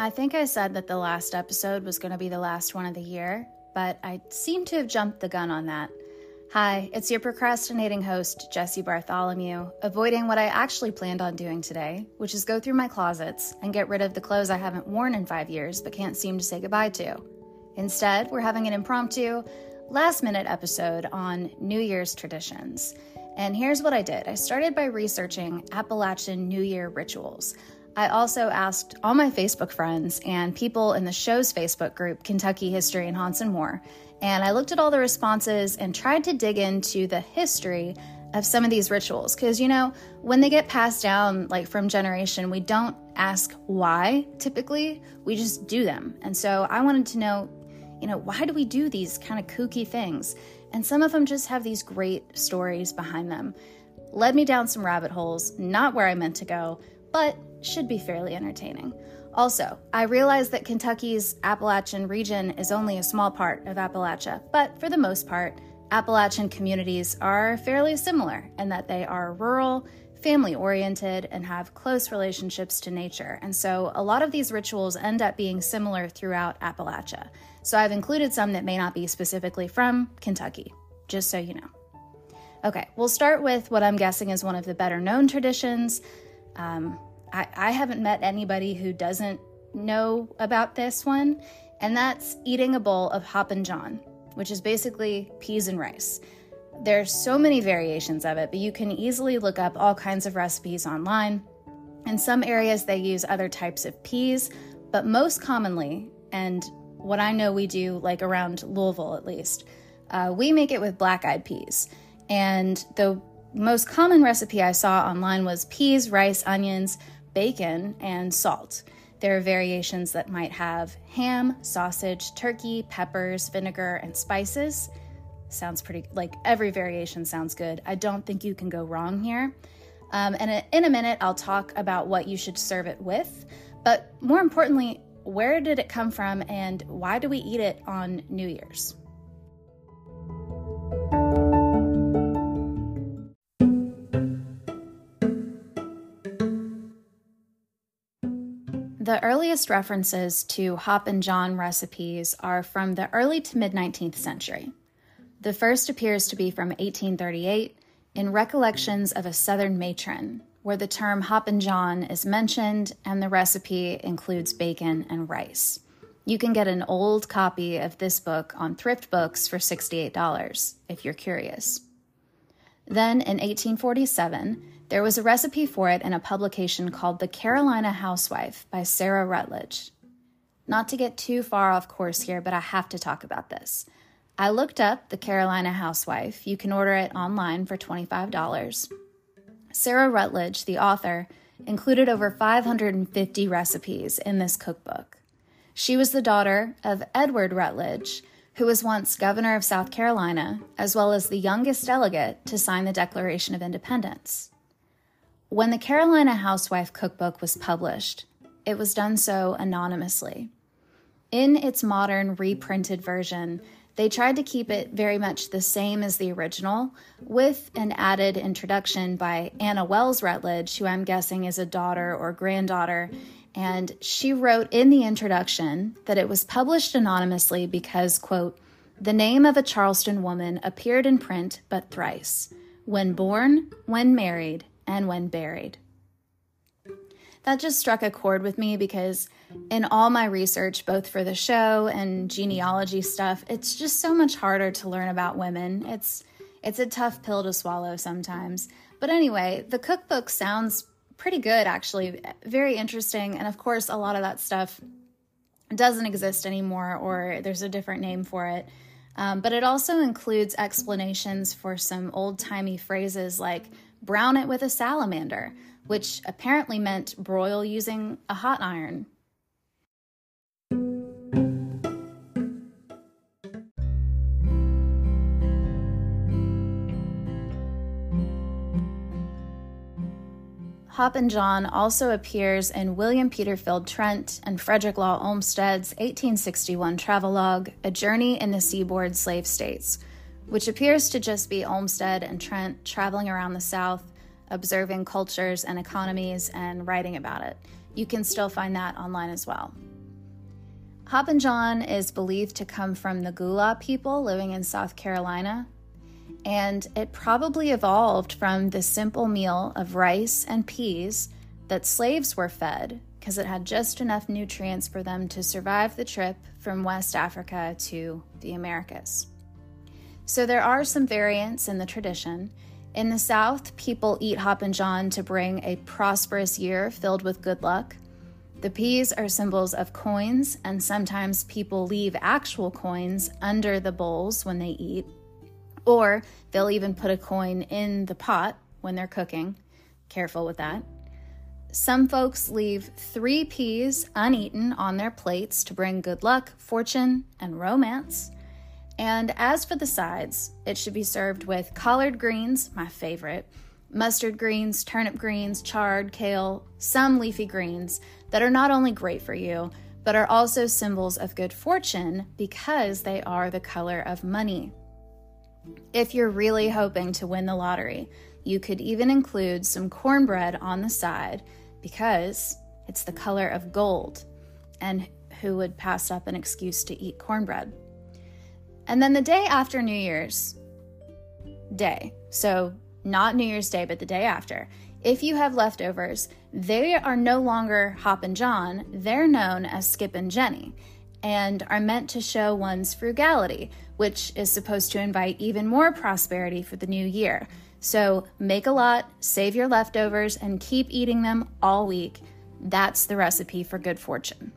I think I said that the last episode was going to be the last one of the year, but I seem to have jumped the gun on that. Hi, it's your procrastinating host, Jessie Bartholomew, avoiding what I actually planned on doing today, which is go through my closets and get rid of the clothes I haven't worn in five years but can't seem to say goodbye to. Instead, we're having an impromptu, last minute episode on New Year's traditions. And here's what I did I started by researching Appalachian New Year rituals. I also asked all my Facebook friends and people in the show's Facebook group, Kentucky History and Haunts and More, and I looked at all the responses and tried to dig into the history of some of these rituals. Because, you know, when they get passed down, like from generation, we don't ask why typically, we just do them. And so I wanted to know, you know, why do we do these kind of kooky things? And some of them just have these great stories behind them. Led me down some rabbit holes, not where I meant to go, but should be fairly entertaining. Also, I realize that Kentucky's Appalachian region is only a small part of Appalachia, but for the most part, Appalachian communities are fairly similar in that they are rural, family oriented, and have close relationships to nature. And so a lot of these rituals end up being similar throughout Appalachia. So I've included some that may not be specifically from Kentucky, just so you know. Okay, we'll start with what I'm guessing is one of the better known traditions. Um, I, I haven't met anybody who doesn't know about this one, and that's eating a bowl of Hoppin' John, which is basically peas and rice. There's so many variations of it, but you can easily look up all kinds of recipes online. In some areas, they use other types of peas, but most commonly, and what I know we do, like around Louisville at least, uh, we make it with black eyed peas. And the most common recipe I saw online was peas, rice, onions, bacon, and salt. There are variations that might have ham, sausage, turkey, peppers, vinegar, and spices. Sounds pretty like every variation sounds good. I don't think you can go wrong here. Um, and in a minute, I'll talk about what you should serve it with. But more importantly, where did it come from and why do we eat it on New Year's? Earliest references to Hoppin' John recipes are from the early to mid 19th century. The first appears to be from 1838 in Recollections of a Southern Matron, where the term Hoppin' John is mentioned and the recipe includes bacon and rice. You can get an old copy of this book on Thrift Books for $68 if you're curious. Then in 1847, there was a recipe for it in a publication called The Carolina Housewife by Sarah Rutledge. Not to get too far off course here, but I have to talk about this. I looked up The Carolina Housewife. You can order it online for $25. Sarah Rutledge, the author, included over 550 recipes in this cookbook. She was the daughter of Edward Rutledge, who was once governor of South Carolina, as well as the youngest delegate to sign the Declaration of Independence. When the Carolina Housewife Cookbook was published, it was done so anonymously. In its modern reprinted version, they tried to keep it very much the same as the original, with an added introduction by Anna Wells Rutledge, who I'm guessing is a daughter or granddaughter. And she wrote in the introduction that it was published anonymously because, quote, the name of a Charleston woman appeared in print but thrice when born, when married, and when buried. That just struck a chord with me because in all my research, both for the show and genealogy stuff, it's just so much harder to learn about women. It's it's a tough pill to swallow sometimes. But anyway, the cookbook sounds pretty good actually, very interesting, and of course a lot of that stuff doesn't exist anymore or there's a different name for it. Um, but it also includes explanations for some old timey phrases like brown it with a salamander, which apparently meant broil using a hot iron. Hoppin' John also appears in William Peterfield Trent and Frederick Law Olmsted's 1861 travelogue, A Journey in the Seaboard Slave States, which appears to just be Olmsted and Trent traveling around the South, observing cultures and economies, and writing about it. You can still find that online as well. Hoppin' John is believed to come from the Gullah people living in South Carolina, and it probably evolved from the simple meal of rice and peas that slaves were fed because it had just enough nutrients for them to survive the trip from West Africa to the Americas. So there are some variants in the tradition. In the South, people eat Hoppin' John to bring a prosperous year filled with good luck. The peas are symbols of coins, and sometimes people leave actual coins under the bowls when they eat. Or they'll even put a coin in the pot when they're cooking. Careful with that. Some folks leave three peas uneaten on their plates to bring good luck, fortune, and romance. And as for the sides, it should be served with collard greens, my favorite, mustard greens, turnip greens, chard, kale, some leafy greens that are not only great for you, but are also symbols of good fortune because they are the color of money. If you're really hoping to win the lottery, you could even include some cornbread on the side because it's the color of gold. And who would pass up an excuse to eat cornbread? And then the day after New Year's Day, so not New Year's Day, but the day after, if you have leftovers, they are no longer Hoppin' John, they're known as Skip and Jenny and are meant to show one's frugality, which is supposed to invite even more prosperity for the new year. So make a lot, save your leftovers, and keep eating them all week. That's the recipe for good fortune.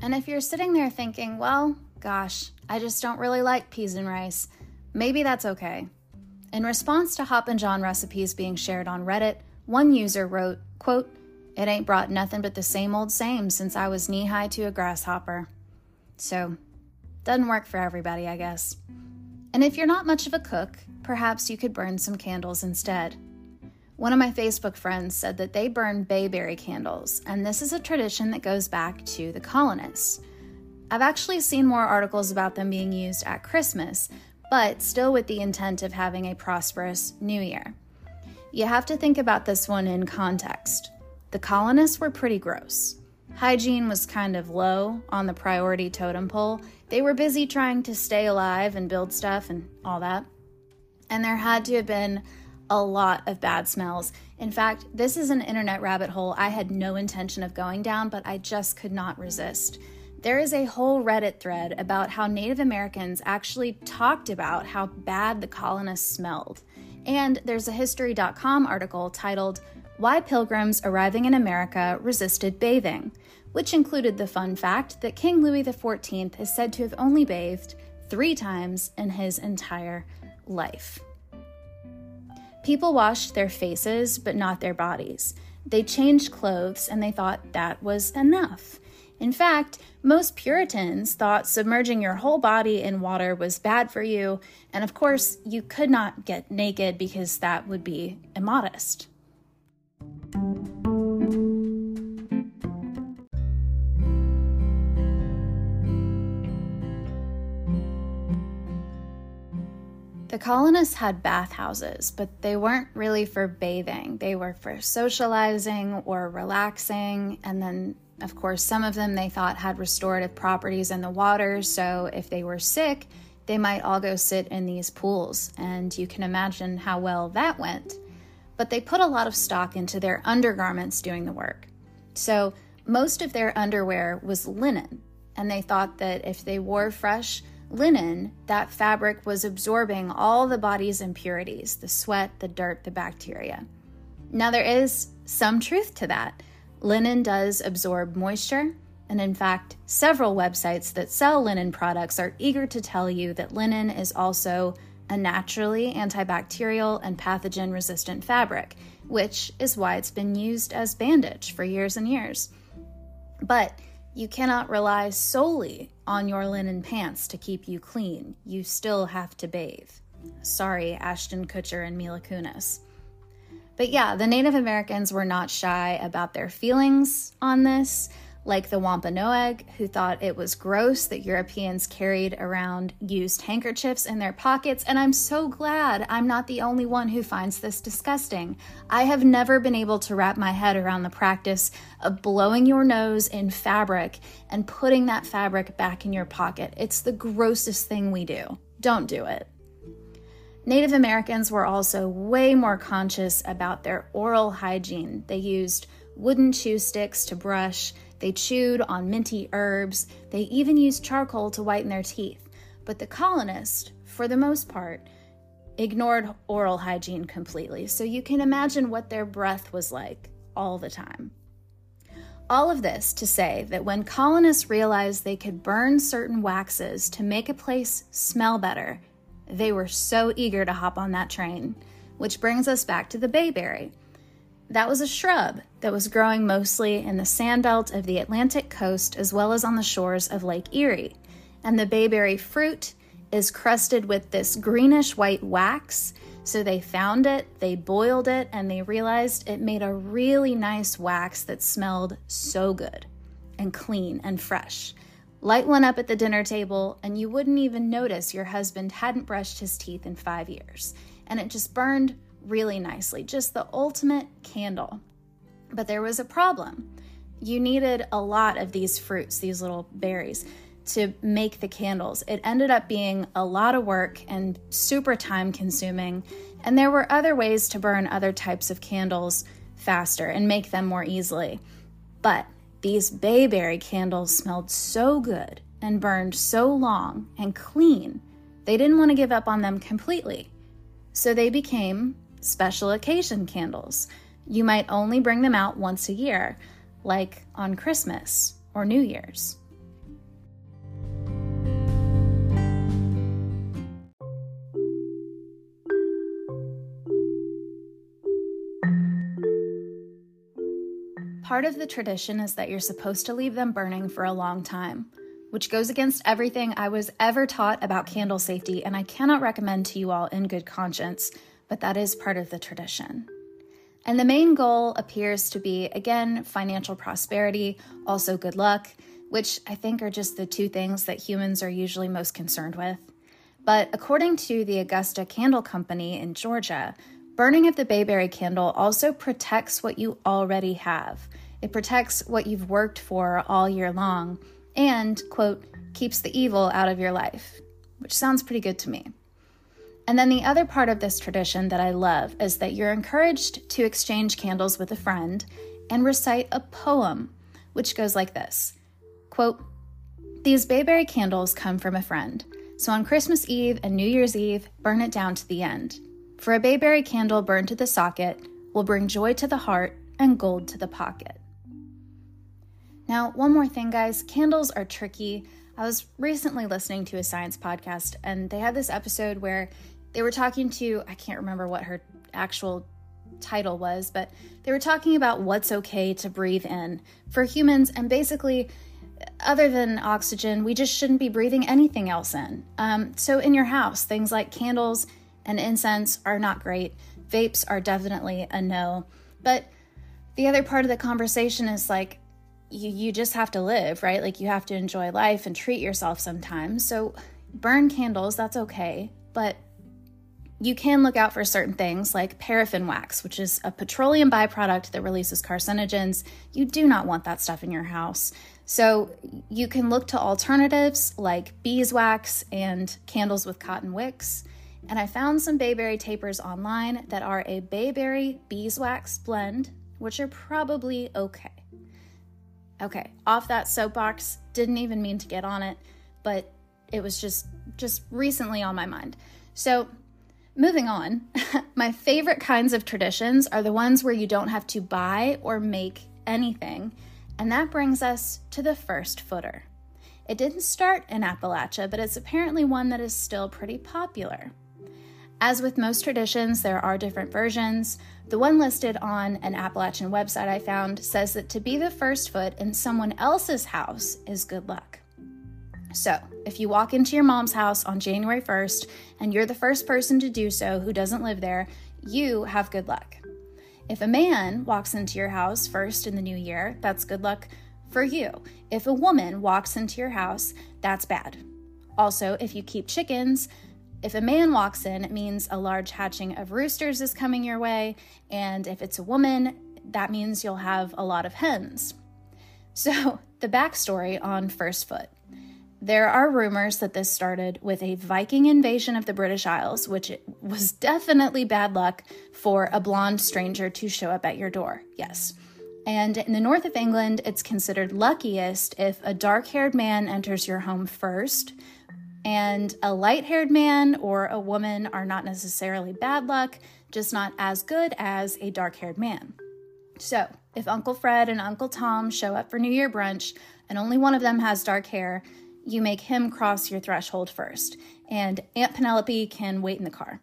And if you're sitting there thinking, well, gosh, I just don't really like peas and rice, maybe that's okay. In response to Hoppin' John recipes being shared on Reddit, one user wrote, quote, It ain't brought nothing but the same old same since I was knee high to a grasshopper. So, doesn't work for everybody, I guess. And if you're not much of a cook, perhaps you could burn some candles instead. One of my Facebook friends said that they burn bayberry candles, and this is a tradition that goes back to the colonists. I've actually seen more articles about them being used at Christmas, but still with the intent of having a prosperous new year. You have to think about this one in context. The colonists were pretty gross. Hygiene was kind of low on the priority totem pole. They were busy trying to stay alive and build stuff and all that. And there had to have been a lot of bad smells. In fact, this is an internet rabbit hole I had no intention of going down, but I just could not resist. There is a whole Reddit thread about how Native Americans actually talked about how bad the colonists smelled. And there's a History.com article titled, Why Pilgrims Arriving in America Resisted Bathing, which included the fun fact that King Louis XIV is said to have only bathed three times in his entire life. People washed their faces, but not their bodies. They changed clothes and they thought that was enough. In fact, most Puritans thought submerging your whole body in water was bad for you, and of course, you could not get naked because that would be immodest. The colonists had bathhouses, but they weren't really for bathing. They were for socializing or relaxing. And then, of course, some of them they thought had restorative properties in the water. So if they were sick, they might all go sit in these pools. And you can imagine how well that went. But they put a lot of stock into their undergarments doing the work. So most of their underwear was linen. And they thought that if they wore fresh, linen, that fabric was absorbing all the body's impurities the sweat, the dirt, the bacteria. Now, there is some truth to that. Linen does absorb moisture, and in fact, several websites that sell linen products are eager to tell you that linen is also a naturally antibacterial and pathogen resistant fabric, which is why it's been used as bandage for years and years. But you cannot rely solely on your linen pants to keep you clean. You still have to bathe. Sorry, Ashton Kutcher and Mila Kunis. But yeah, the Native Americans were not shy about their feelings on this. like the Wampanoag, who thought it was gross that Europeans carried around used handkerchiefs in their pockets. And I'm so glad I'm not the only one who finds this disgusting. I have never been able to wrap my head around the practice of blowing your nose in fabric and putting that fabric back in your pocket. It's the grossest thing we do. Don't do it. Native Americans were also way more conscious about their oral hygiene. They used wooden chew sticks to brush they chewed on minty herbs. They even used charcoal to whiten their teeth. But the colonists, for the most part, ignored oral hygiene completely. So you can imagine what their breath was like all the time. All of this to say that when colonists realized they could burn certain waxes to make a place smell better, they were so eager to hop on that train. Which brings us back to the bayberry. That was a shrub that was growing mostly in the sandbelt of the Atlantic coast as well as on the shores of Lake Erie. And the bayberry fruit is crusted with this greenish white wax. So they found it, they boiled it, and they realized it made a really nice wax that smelled so good and clean and fresh. Light one up at the dinner table, and you wouldn't even notice your husband hadn't brushed his teeth in five years. And it just burned really nicely, just the ultimate candle. But there was a problem. You needed a lot of these fruits, these little berries, to make the candles. It ended up being a lot of work and super time consuming. And there were other ways to burn other types of candles faster and make them more easily. But these bayberry candles smelled so good and burned so long and clean, they didn't want to give up on them completely. So they became special occasion candles. You might only bring them out once a year, like on Christmas or New Year's. Part of the tradition is that you're supposed to leave them burning for a long time, which goes against everything I was ever taught about candle safety, and I cannot recommend to you all in good conscience but that is part of the tradition. And the main goal appears to be, again, financial prosperity, also good luck, which I think are just the two things that humans are usually most concerned with. But according to the Augusta Candle Company in Georgia, burning of the bayberry candle also protects what you already have. It protects what you've worked for all year long and, quote, keeps the evil out of your life, which sounds pretty good to me. And then the other part of this tradition that I love is that you're encouraged to exchange candles with a friend and recite a poem, which goes like this Quote, These bayberry candles come from a friend. So on Christmas Eve and New Year's Eve, burn it down to the end. For a bayberry candle burned to the socket will bring joy to the heart and gold to the pocket. Now, one more thing, guys candles are tricky. I was recently listening to a science podcast, and they had this episode where they were talking to, I can't remember what her actual title was, but they were talking about what's okay to breathe in for humans. And basically, other than oxygen, we just shouldn't be breathing anything else in. Um, so, in your house, things like candles and incense are not great. Vapes are definitely a no. But the other part of the conversation is like, you, you just have to live, right? Like, you have to enjoy life and treat yourself sometimes. So, burn candles, that's okay. But you can look out for certain things like paraffin wax, which is a petroleum byproduct that releases carcinogens. You do not want that stuff in your house. So you can look to alternatives like beeswax and candles with cotton wicks. And I found some bayberry tapers online that are a bayberry beeswax blend, which are probably okay. Okay, off that soapbox, didn't even mean to get on it, but it was just just recently on my mind. So Moving on, my favorite kinds of traditions are the ones where you don't have to buy or make anything, and that brings us to the first footer. It didn't start in Appalachia, but it's apparently one that is still pretty popular. As with most traditions, there are different versions. The one listed on an Appalachian website I found says that to be the first foot in someone else's house is good luck. So, if you walk into your mom's house on January 1st and you're the first person to do so who doesn't live there, you have good luck. If a man walks into your house first in the new year, that's good luck for you. If a woman walks into your house, that's bad. Also, if you keep chickens, if a man walks in, it means a large hatching of roosters is coming your way. And if it's a woman, that means you'll have a lot of hens. So, the backstory on First Foot. There are rumors that this started with a Viking invasion of the British Isles, which was definitely bad luck for a blonde stranger to show up at your door. Yes. And in the north of England, it's considered luckiest if a dark haired man enters your home first. And a light haired man or a woman are not necessarily bad luck, just not as good as a dark haired man. So, if Uncle Fred and Uncle Tom show up for New Year brunch and only one of them has dark hair, you make him cross your threshold first, and Aunt Penelope can wait in the car.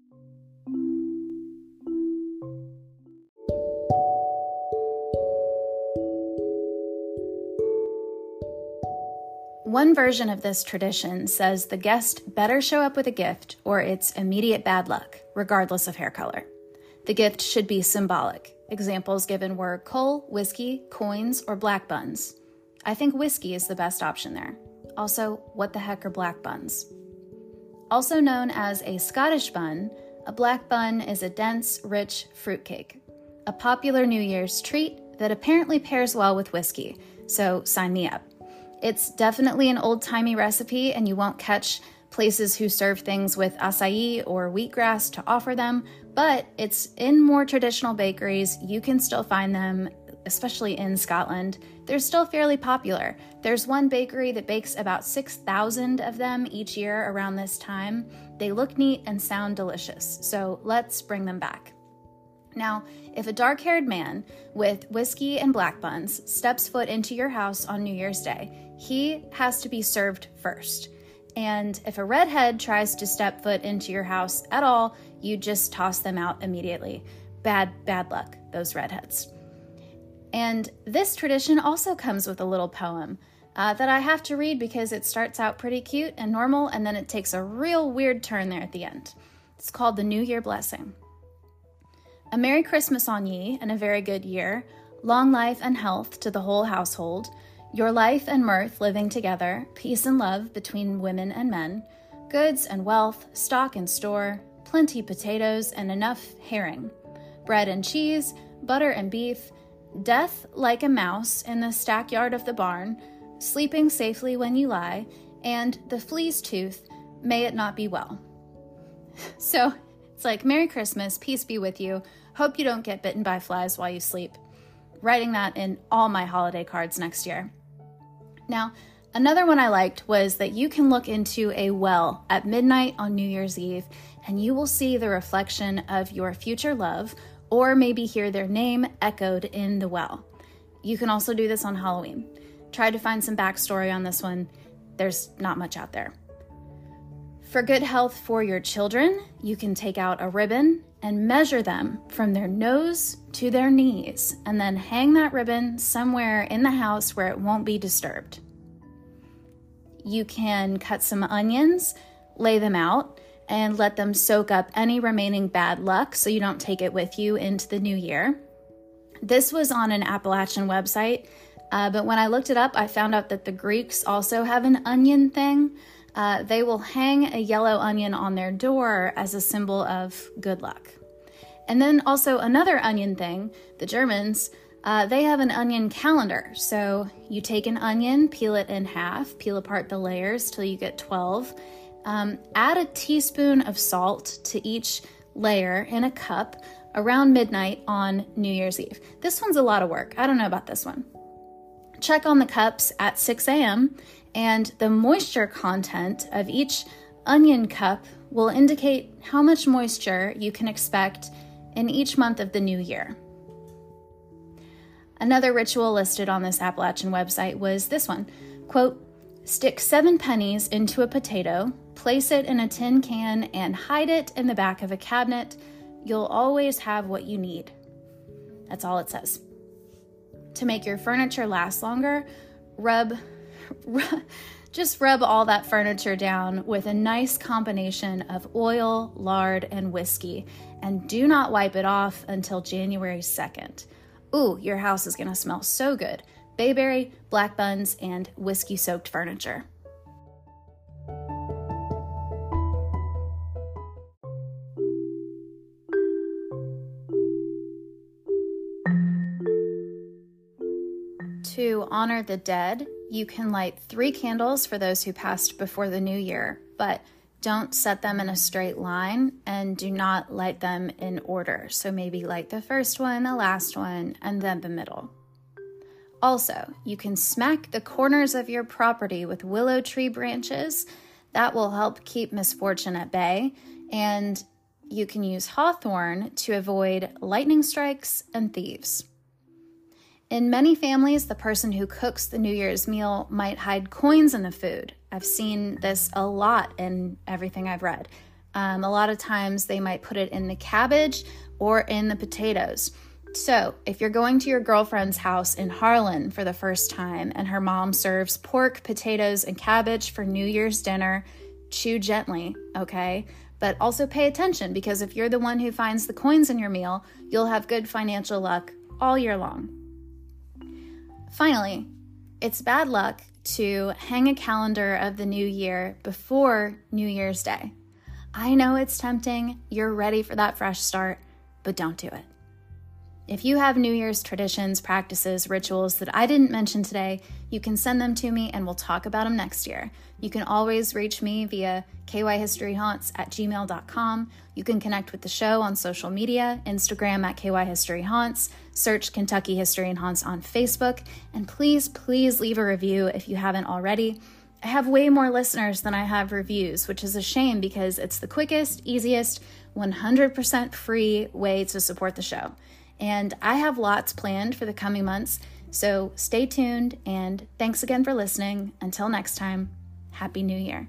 One version of this tradition says the guest better show up with a gift or it's immediate bad luck, regardless of hair color. The gift should be symbolic. Examples given were coal, whiskey, coins, or black buns. I think whiskey is the best option there. Also, what the heck are black buns? Also known as a Scottish bun, a black bun is a dense, rich fruitcake, a popular New Year's treat that apparently pairs well with whiskey, so sign me up. It's definitely an old timey recipe, and you won't catch places who serve things with acai or wheatgrass to offer them, but it's in more traditional bakeries. You can still find them especially in Scotland, they're still fairly popular. There's one bakery that bakes about 6,000 of them each year around this time. They look neat and sound delicious, so let's bring them back. Now, if a dark haired man with whiskey and black buns steps foot into your house on New Year's Day, he has to be served first. And if a redhead tries to step foot into your house at all, you just toss them out immediately. Bad, bad luck, those redheads. And this tradition also comes with a little poem uh, that I have to read because it starts out pretty cute and normal, and then it takes a real weird turn there at the end. It's called the New Year Blessing. A Merry Christmas on ye, and a very good year. Long life and health to the whole household. Your life and mirth living together, peace and love between women and men, goods and wealth, stock and store, plenty potatoes and enough herring, bread and cheese, butter and beef, Death like a mouse in the stackyard of the barn, sleeping safely when you lie, and the flea's tooth, may it not be well. So it's like, Merry Christmas, peace be with you. Hope you don't get bitten by flies while you sleep. Writing that in all my holiday cards next year. Now, another one I liked was that you can look into a well at midnight on New Year's Eve and you will see the reflection of your future love or maybe hear their name echoed in the well. You can also do this on Halloween. Try to find some backstory on this one. There's not much out there. For good health for your children, you can take out a ribbon and measure them from their nose to their knees, and then hang that ribbon somewhere in the house where it won't be disturbed. You can cut some onions, lay them out, and let them soak up any remaining bad luck so you don't take it with you into the new year. This was on an Appalachian website, uh, but when I looked it up, I found out that the Greeks also have an onion thing. Uh, they will hang a yellow onion on their door as a symbol of good luck. And then also another onion thing, the Germans, uh, they have an onion calendar. So you take an onion, peel it in half, peel apart the layers till you get 12 um, add a teaspoon of salt to each layer in a cup around midnight on New Year's Eve. This one's a lot of work. I don't know about this one. Check on the cups at 6 a.m., and the moisture content of each onion cup will indicate how much moisture you can expect in each month of the new year. Another ritual listed on this Appalachian website was this one quote, Stick seven pennies into a potato, place it in a tin can, and hide it in the back of a cabinet. You'll always have what you need. That's all it says. To make your furniture last longer, rub, just rub all that furniture down with a nice combination of oil, lard, and whiskey, and do not wipe it off until January 2nd. Ooh, your house is gonna smell so good. bayberry, black buns, and whiskey soaked furniture. To honor the dead, you can light three candles for those who passed before the new year, but don't set them in a straight line and do not light them in order. So maybe light the first one, the last one, and then the middle. Also, you can smack the corners of your property with willow tree branches. That will help keep misfortune at bay. And you can use hawthorn to avoid lightning strikes and thieves. In many families, the person who cooks the New Year's meal might hide coins in the food. I've seen this a lot in everything I've read. Um, a lot of times they might put it in the cabbage or in the potatoes. So, if you're going to your girlfriend's house in Harlan for the first time and her mom serves pork, potatoes, and cabbage for New Year's dinner, chew gently, okay? But also pay attention because if you're the one who finds the coins in your meal, you'll have good financial luck all year long. Finally, it's bad luck to hang a calendar of the new year before New Year's Day. I know it's tempting, you're ready for that fresh start, but don't do it. If you have New Year's traditions, practices, rituals that I didn't mention today, you can send them to me and we'll talk about them next year. You can always reach me via kyhistoryhaunts at gmail.com. You can connect with the show on social media, Instagram at kyhistoryhaunts, search Kentucky History and Haunts on Facebook, and please, please leave a review if you haven't already. I have way more listeners than I have reviews, which is a shame because it's the quickest, easiest, 100% free way to support the show. And I have lots planned for the coming months, so stay tuned and thanks again for listening. Until next time, Happy New Year.